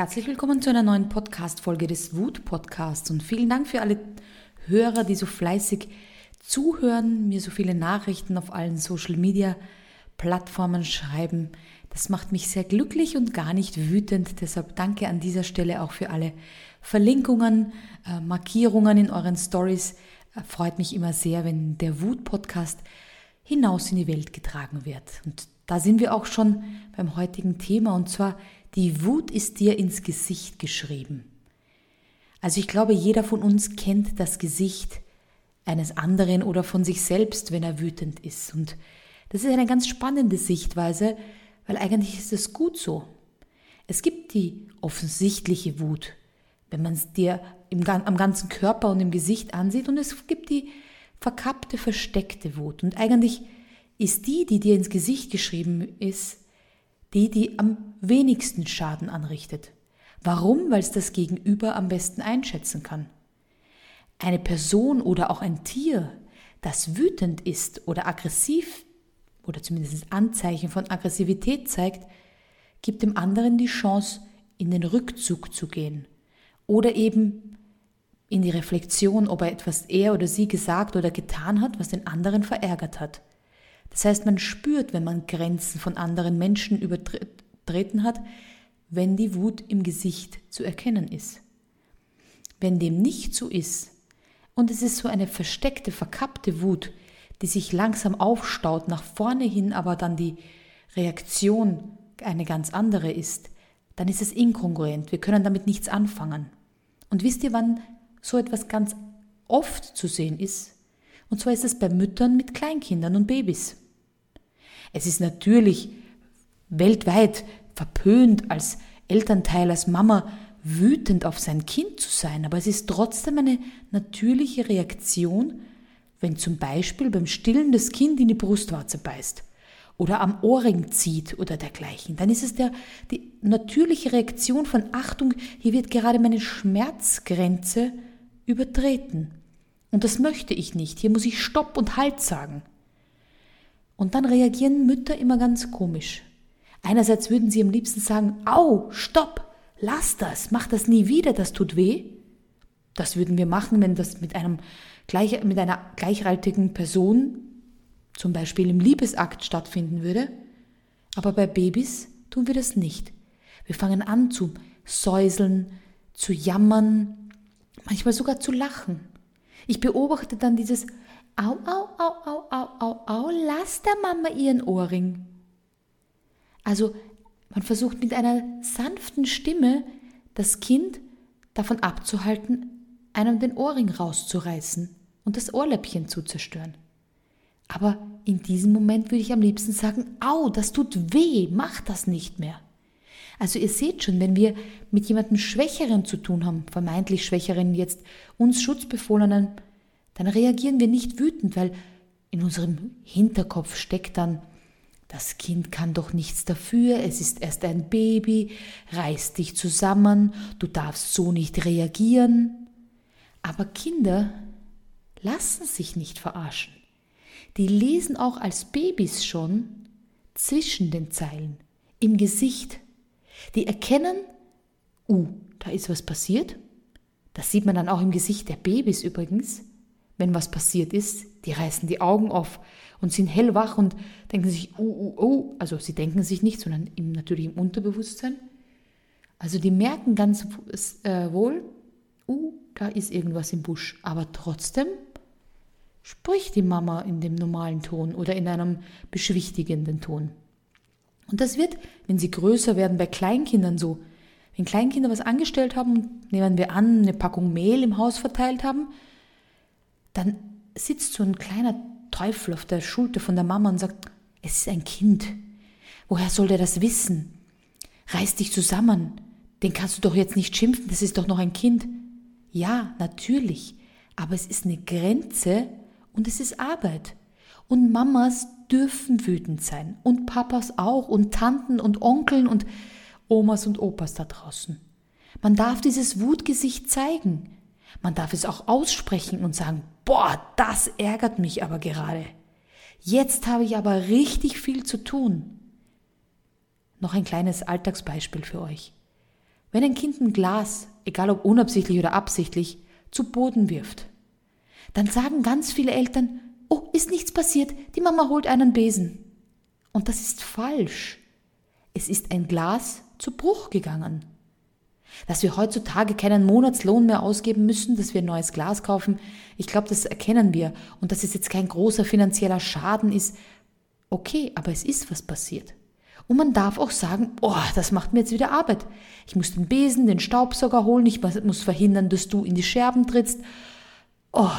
Herzlich willkommen zu einer neuen Podcast-Folge des Wut-Podcasts und vielen Dank für alle Hörer, die so fleißig zuhören, mir so viele Nachrichten auf allen Social-Media-Plattformen schreiben. Das macht mich sehr glücklich und gar nicht wütend. Deshalb danke an dieser Stelle auch für alle Verlinkungen, äh, Markierungen in euren Stories. Äh, freut mich immer sehr, wenn der Wut-Podcast hinaus in die Welt getragen wird. Und da sind wir auch schon beim heutigen Thema und zwar die Wut ist dir ins Gesicht geschrieben. Also ich glaube, jeder von uns kennt das Gesicht eines anderen oder von sich selbst, wenn er wütend ist. Und das ist eine ganz spannende Sichtweise, weil eigentlich ist es gut so. Es gibt die offensichtliche Wut, wenn man es dir im, am ganzen Körper und im Gesicht ansieht, und es gibt die verkappte, versteckte Wut. Und eigentlich ist die, die dir ins Gesicht geschrieben ist, die, die am wenigsten Schaden anrichtet. Warum? Weil es das Gegenüber am besten einschätzen kann. Eine Person oder auch ein Tier, das wütend ist oder aggressiv oder zumindest Anzeichen von Aggressivität zeigt, gibt dem anderen die Chance, in den Rückzug zu gehen oder eben in die Reflexion, ob er etwas er oder sie gesagt oder getan hat, was den anderen verärgert hat. Das heißt, man spürt, wenn man Grenzen von anderen Menschen übertreten hat, wenn die Wut im Gesicht zu erkennen ist. Wenn dem nicht so ist, und es ist so eine versteckte, verkappte Wut, die sich langsam aufstaut nach vorne hin, aber dann die Reaktion eine ganz andere ist, dann ist es inkongruent. Wir können damit nichts anfangen. Und wisst ihr, wann so etwas ganz oft zu sehen ist? Und zwar ist es bei Müttern mit Kleinkindern und Babys. Es ist natürlich weltweit verpönt als Elternteil, als Mama wütend auf sein Kind zu sein, aber es ist trotzdem eine natürliche Reaktion, wenn zum Beispiel beim Stillen das Kind in die Brustwarze beißt oder am Ohrring zieht oder dergleichen, dann ist es der, die natürliche Reaktion von Achtung, hier wird gerade meine Schmerzgrenze übertreten. Und das möchte ich nicht. Hier muss ich Stopp und Halt sagen. Und dann reagieren Mütter immer ganz komisch. Einerseits würden sie am liebsten sagen, au, stopp, lass das, mach das nie wieder, das tut weh. Das würden wir machen, wenn das mit, einem, mit einer gleichaltigen Person, zum Beispiel im Liebesakt stattfinden würde. Aber bei Babys tun wir das nicht. Wir fangen an zu säuseln, zu jammern, manchmal sogar zu lachen. Ich beobachte dann dieses Au, au, au, au, au, au, au, lass der Mama ihren Ohrring. Also man versucht mit einer sanften Stimme das Kind davon abzuhalten, einem den Ohrring rauszureißen und das Ohrläppchen zu zerstören. Aber in diesem Moment würde ich am liebsten sagen, au, das tut weh, mach das nicht mehr. Also ihr seht schon, wenn wir mit jemandem Schwächeren zu tun haben, vermeintlich Schwächeren jetzt, uns Schutzbefohlenen, dann reagieren wir nicht wütend, weil in unserem Hinterkopf steckt dann, das Kind kann doch nichts dafür, es ist erst ein Baby, reiß dich zusammen, du darfst so nicht reagieren. Aber Kinder lassen sich nicht verarschen. Die lesen auch als Babys schon zwischen den Zeilen, im Gesicht. Die erkennen, uh, da ist was passiert. Das sieht man dann auch im Gesicht der Babys übrigens wenn was passiert ist, die reißen die Augen auf und sind hellwach und denken sich, oh, oh, oh, also sie denken sich nicht, sondern im, natürlich im Unterbewusstsein. Also die merken ganz äh, wohl, uh, da ist irgendwas im Busch, aber trotzdem spricht die Mama in dem normalen Ton oder in einem beschwichtigenden Ton. Und das wird, wenn sie größer werden, bei Kleinkindern so. Wenn Kleinkinder was angestellt haben, nehmen wir an, eine Packung Mehl im Haus verteilt haben, dann sitzt so ein kleiner Teufel auf der Schulter von der Mama und sagt, es ist ein Kind. Woher soll der das wissen? Reiß dich zusammen. Den kannst du doch jetzt nicht schimpfen, das ist doch noch ein Kind. Ja, natürlich. Aber es ist eine Grenze und es ist Arbeit. Und Mamas dürfen wütend sein. Und Papas auch. Und Tanten und Onkeln und Omas und Opas da draußen. Man darf dieses Wutgesicht zeigen. Man darf es auch aussprechen und sagen, boah, das ärgert mich aber gerade. Jetzt habe ich aber richtig viel zu tun. Noch ein kleines Alltagsbeispiel für euch. Wenn ein Kind ein Glas, egal ob unabsichtlich oder absichtlich, zu Boden wirft, dann sagen ganz viele Eltern, oh, ist nichts passiert, die Mama holt einen Besen. Und das ist falsch. Es ist ein Glas zu Bruch gegangen. Dass wir heutzutage keinen Monatslohn mehr ausgeben müssen, dass wir ein neues Glas kaufen, ich glaube, das erkennen wir. Und dass es jetzt kein großer finanzieller Schaden ist, okay, aber es ist was passiert. Und man darf auch sagen, oh, das macht mir jetzt wieder Arbeit. Ich muss den Besen, den Staubsauger holen, ich muss verhindern, dass du in die Scherben trittst. Oh,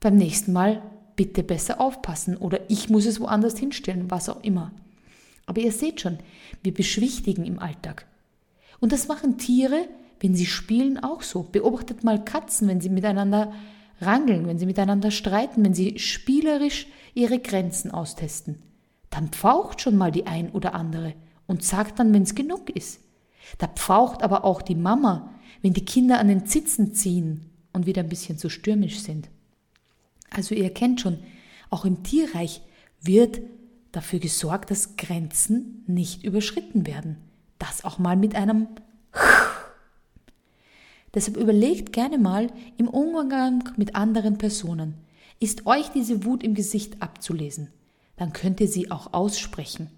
beim nächsten Mal bitte besser aufpassen oder ich muss es woanders hinstellen, was auch immer. Aber ihr seht schon, wir beschwichtigen im Alltag. Und das machen Tiere, wenn sie spielen, auch so. Beobachtet mal Katzen, wenn sie miteinander rangeln, wenn sie miteinander streiten, wenn sie spielerisch ihre Grenzen austesten. Dann pfaucht schon mal die ein oder andere und sagt dann, wenn es genug ist. Da pfaucht aber auch die Mama, wenn die Kinder an den Zitzen ziehen und wieder ein bisschen zu stürmisch sind. Also ihr kennt schon, auch im Tierreich wird dafür gesorgt, dass Grenzen nicht überschritten werden. Das auch mal mit einem Deshalb überlegt gerne mal im Umgang mit anderen Personen. Ist euch diese Wut im Gesicht abzulesen? Dann könnt ihr sie auch aussprechen.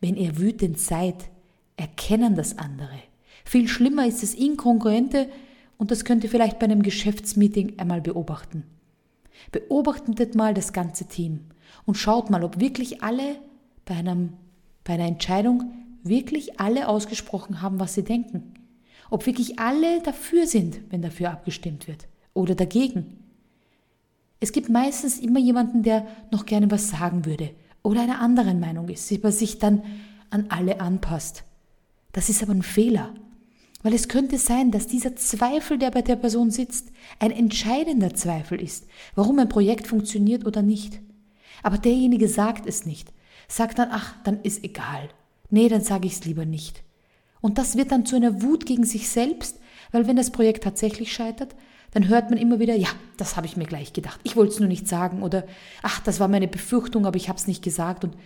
Wenn ihr wütend seid, erkennen das andere. Viel schlimmer ist das Inkongruente und das könnt ihr vielleicht bei einem Geschäftsmeeting einmal beobachten. Beobachtet mal das ganze Team und schaut mal, ob wirklich alle bei, einem, bei einer Entscheidung wirklich alle ausgesprochen haben, was sie denken. Ob wirklich alle dafür sind, wenn dafür abgestimmt wird oder dagegen. Es gibt meistens immer jemanden, der noch gerne was sagen würde oder einer anderen Meinung ist, aber sich dann an alle anpasst. Das ist aber ein Fehler. Weil es könnte sein, dass dieser Zweifel, der bei der Person sitzt, ein entscheidender Zweifel ist, warum ein Projekt funktioniert oder nicht. Aber derjenige sagt es nicht, sagt dann, ach, dann ist egal. Nee, dann sage ich es lieber nicht. Und das wird dann zu einer Wut gegen sich selbst, weil wenn das Projekt tatsächlich scheitert, dann hört man immer wieder, ja, das habe ich mir gleich gedacht, ich wollte es nur nicht sagen oder ach, das war meine Befürchtung, aber ich habe es nicht gesagt und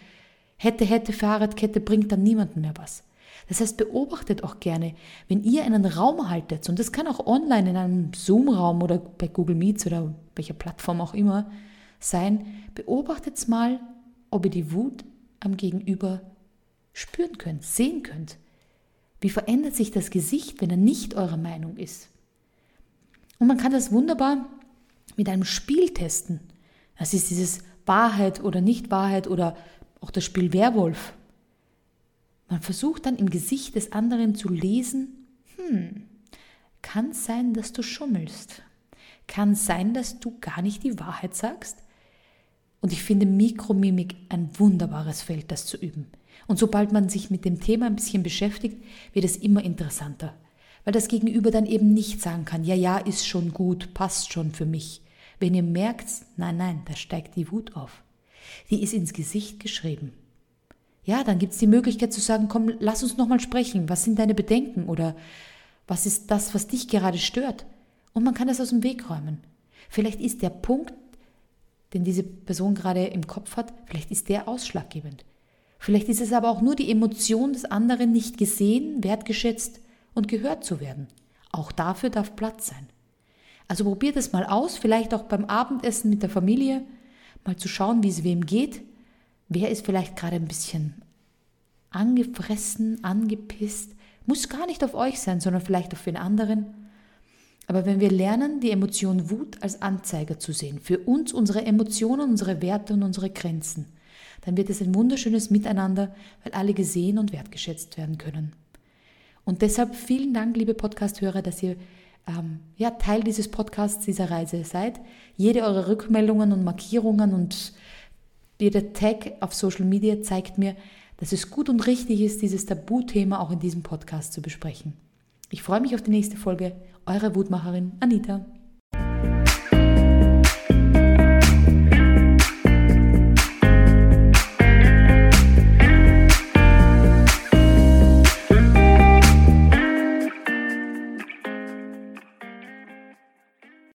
hätte, hätte, Fahrradkette bringt dann niemandem mehr was. Das heißt, beobachtet auch gerne, wenn ihr einen Raum haltet, und das kann auch online in einem Zoom-Raum oder bei Google Meets oder welcher Plattform auch immer sein, beobachtet mal, ob ihr die Wut am Gegenüber spüren könnt, sehen könnt. Wie verändert sich das Gesicht, wenn er nicht eurer Meinung ist? Und man kann das wunderbar mit einem Spiel testen. Das ist dieses Wahrheit oder Nicht-Wahrheit oder auch das Spiel Werwolf. Man versucht dann im Gesicht des anderen zu lesen, hm, kann sein, dass du schummelst. Kann sein, dass du gar nicht die Wahrheit sagst. Und ich finde Mikromimik ein wunderbares Feld, das zu üben. Und sobald man sich mit dem Thema ein bisschen beschäftigt, wird es immer interessanter. Weil das Gegenüber dann eben nicht sagen kann, ja, ja, ist schon gut, passt schon für mich. Wenn ihr merkt, nein, nein, da steigt die Wut auf. Die ist ins Gesicht geschrieben ja, dann gibt es die Möglichkeit zu sagen, komm, lass uns nochmal sprechen. Was sind deine Bedenken oder was ist das, was dich gerade stört? Und man kann das aus dem Weg räumen. Vielleicht ist der Punkt, den diese Person gerade im Kopf hat, vielleicht ist der ausschlaggebend. Vielleicht ist es aber auch nur die Emotion des anderen, nicht gesehen, wertgeschätzt und gehört zu werden. Auch dafür darf Platz sein. Also probiert es mal aus, vielleicht auch beim Abendessen mit der Familie, mal zu schauen, wie es wem geht Wer ist vielleicht gerade ein bisschen angefressen, angepisst? Muss gar nicht auf euch sein, sondern vielleicht auf den anderen. Aber wenn wir lernen, die Emotion Wut als Anzeiger zu sehen, für uns unsere Emotionen, unsere Werte und unsere Grenzen, dann wird es ein wunderschönes Miteinander, weil alle gesehen und wertgeschätzt werden können. Und deshalb vielen Dank, liebe Podcasthörer, dass ihr ähm, ja, Teil dieses Podcasts, dieser Reise seid. Jede eurer Rückmeldungen und Markierungen und jeder Tag auf Social Media zeigt mir, dass es gut und richtig ist, dieses Tabuthema auch in diesem Podcast zu besprechen. Ich freue mich auf die nächste Folge. Eure Wutmacherin Anita.